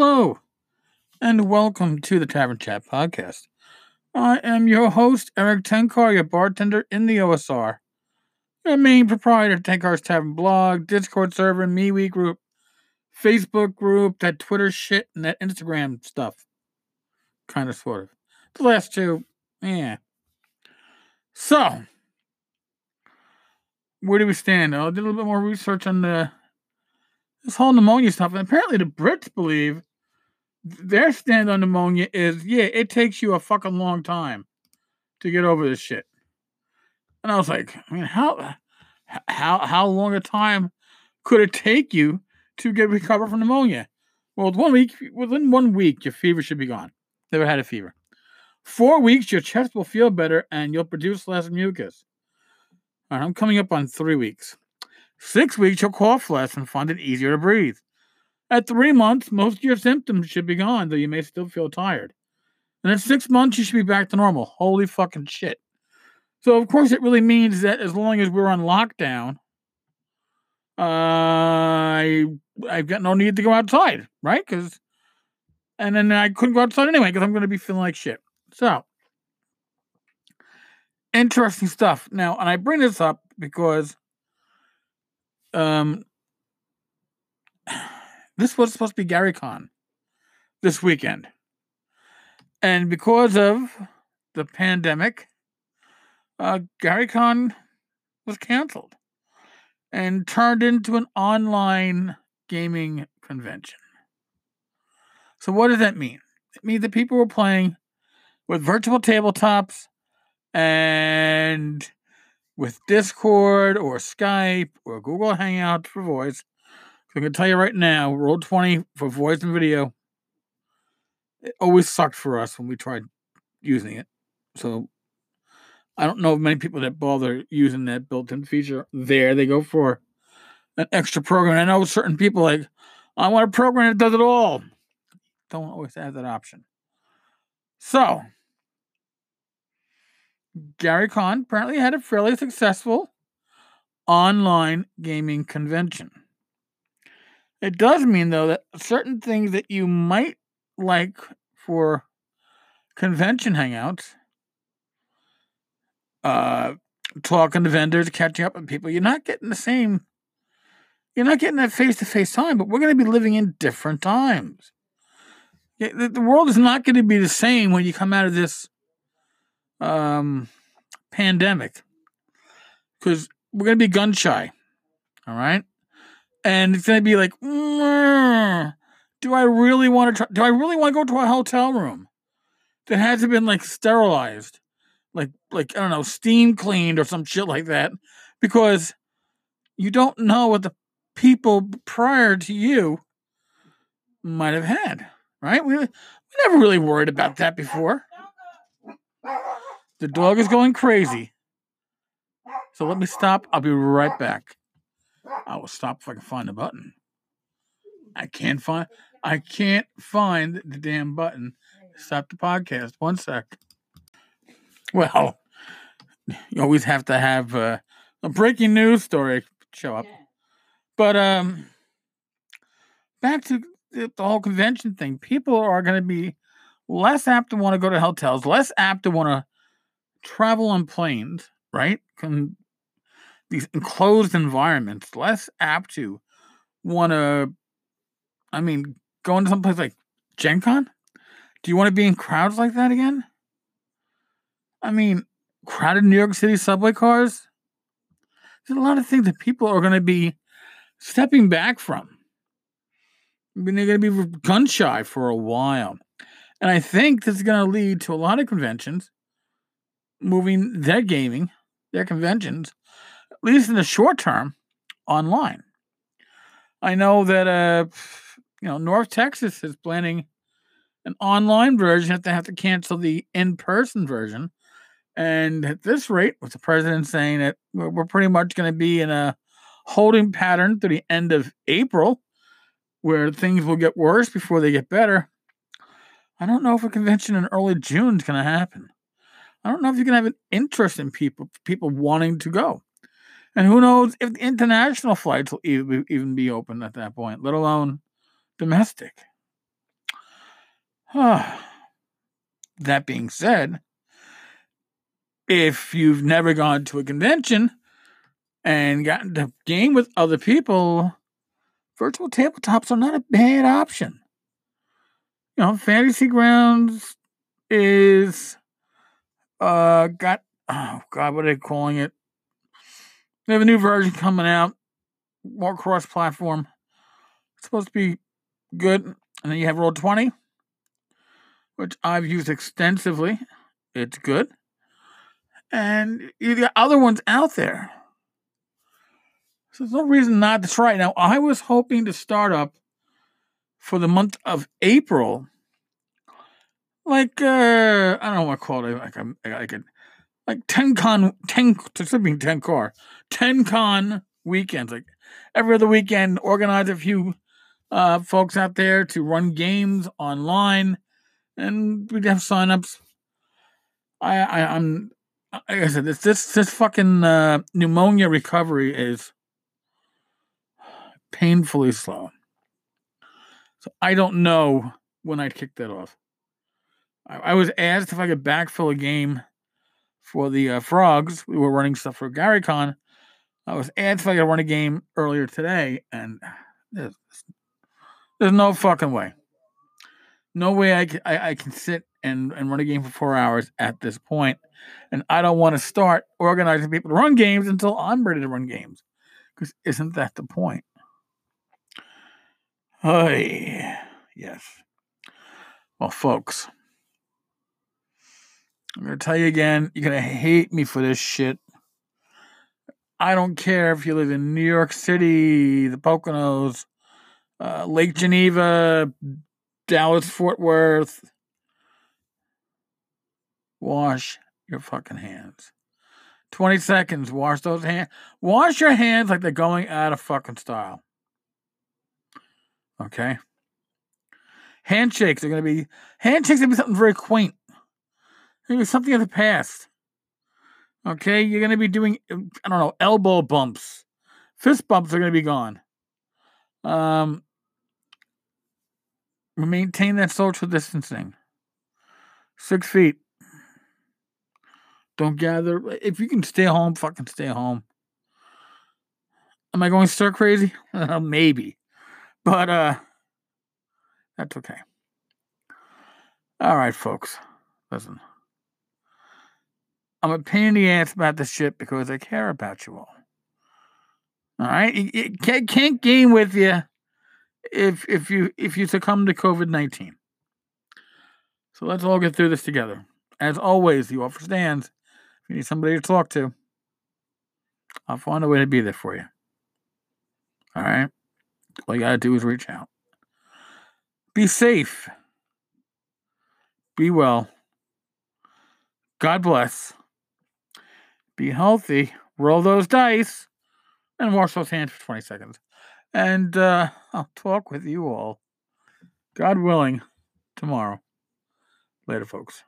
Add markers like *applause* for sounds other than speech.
Hello, and welcome to the Tavern Chat podcast. I am your host, Erik Tenkar, your bartender in the OSR, your main proprietor of Tenkar's Tavern blog, Discord server, MeWe group, Facebook group, that Twitter shit, and that Instagram stuff. Kind of, sort of. The last two, yeah. So, where do we stand? I did a little bit more research on the this whole pneumonia stuff, and apparently the Brits believe their stand on pneumonia is yeah, it takes you a fucking long time to get over this shit. And I was like, I mean, how how how long a time could it take you to get recovered from pneumonia? Well, one week within one week, your fever should be gone. Never had a fever. Four weeks, your chest will feel better and you'll produce less mucus. All right, I'm coming up on three weeks. Six weeks, you'll cough less and find it easier to breathe. At three months, most of your symptoms should be gone, though you may still feel tired. And at six months, you should be back to normal. Holy fucking shit. So, of course, it really means that as long as we're on lockdown, uh, I, I've got no need to go outside, right? Because, and then I couldn't go outside anyway because I'm going to be feeling like shit. So, interesting stuff. Now, and I bring this up because um this was supposed to be Gary Con this weekend. And because of the pandemic, uh, Gary Con was canceled and turned into an online gaming convention. So, what does that mean? It means that people were playing with virtual tabletops and with Discord or Skype or Google Hangouts for voice. I can tell you right now, Roll 20 for voice and video, it always sucked for us when we tried using it. So I don't know of many people that bother using that built-in feature there. They go for an extra program. I know certain people like, I want a program that does it all. Don't always have that option. So Gary Con apparently had a fairly successful online gaming convention. It does mean, though, that certain things that you might like for convention hangouts, uh, talking to vendors, catching up with people, you're not getting the same, you're not getting that face to face time, but we're going to be living in different times. The world is not going to be the same when you come out of this um, pandemic because we're going to be gun shy. All right. And it's to be like, mm, do I really want to try? Do I really want to go to a hotel room that hasn't been like sterilized? Like, like, I don't know, steam cleaned or some shit like that? Because you don't know what the people prior to you might have had, right? We, we never really worried about that before. The dog is going crazy. So let me stop. I'll be right back. I will stop if I can find the button. I can't find I can't find the damn button. Stop the podcast. One sec. Well, you always have to have uh, a breaking news story show up. But um back to the whole convention thing. People are going to be less apt to want to go to hotels, less apt to want to travel on planes, right? Can these enclosed environments less apt to want to I mean, go into someplace like Gen Con? Do you want to be in crowds like that again? I mean, crowded New York City subway cars? There's a lot of things that people are going to be stepping back from. I mean, they're going to be gun shy for a while. And I think this is going to lead to a lot of conventions moving their gaming, their conventions, least in the short term, online. I know that uh, you know North Texas is planning an online version if they have to cancel the in-person version. And at this rate, with the president saying that we're pretty much going to be in a holding pattern through the end of April, where things will get worse before they get better. I don't know if a convention in early June is going to happen. I don't know if you can have an interest in people people wanting to go. And who knows if international flights will even be open at that point, let alone domestic. *sighs* that being said, if you've never gone to a convention and gotten to game with other people, virtual tabletops are not a bad option. You know, Fantasy Grounds is uh got oh god, what are they calling it? They have a new version coming out, more cross platform. It's supposed to be good. And then you have Roll 20, which I've used extensively. It's good. And you got other ones out there. So there's no reason not to try it. Now, I was hoping to start up for the month of April. Like, uh, I don't know what I call it. Like, I'm, like, like 10 con, 10, to something 10 car, 10 con weekends. Like, every other weekend, organize a few uh, folks out there to run games online, and we'd have signups. I, I I'm like I said, this this this fucking uh, pneumonia recovery is painfully slow. So I don't know when I'd kick that off. I, I was asked if I could backfill a game for the uh, frogs. We were running stuff for GaryCon. I was asked if I could run a game earlier today, and there's, there's no fucking way. No way I can, I, I can sit and, and run a game for four hours at this point. And I don't want to start organizing people to run games until I'm ready to run games. Because isn't that the point? Hey, yes. Well, folks, I'm going to tell you again, you're going to hate me for this shit. I don't care if you live in New York City, the Poconos, uh, Lake Geneva, Dallas, Fort Worth. Wash your fucking hands. 20 seconds. Wash those hands. Wash your hands like they're going out of fucking style. Okay? Handshakes are going to be, handshakes are going to be something very quaint. Maybe something of the past. Okay? You're going to be doing, I don't know, elbow bumps. Fist bumps are going to be gone. Um, maintain that social distancing. Six feet. Don't gather. If you can stay home, fucking stay home. Am I going stir crazy? *laughs* Maybe. But uh that's okay. All right, folks. Listen. I'm a pain in the ass about this shit because I care about you all. All right? It, can't, can't game with you if if you if you succumb to COVID nineteen. So let's all get through this together. As always, the offer stands. If you need somebody to talk to, I'll find a way to be there for you. All right. All you gotta do is reach out. Be safe. Be well. God bless. Be healthy. Roll those dice and wash those hands for 20 seconds and uh, I'll talk with you all, God willing, tomorrow. Later, folks.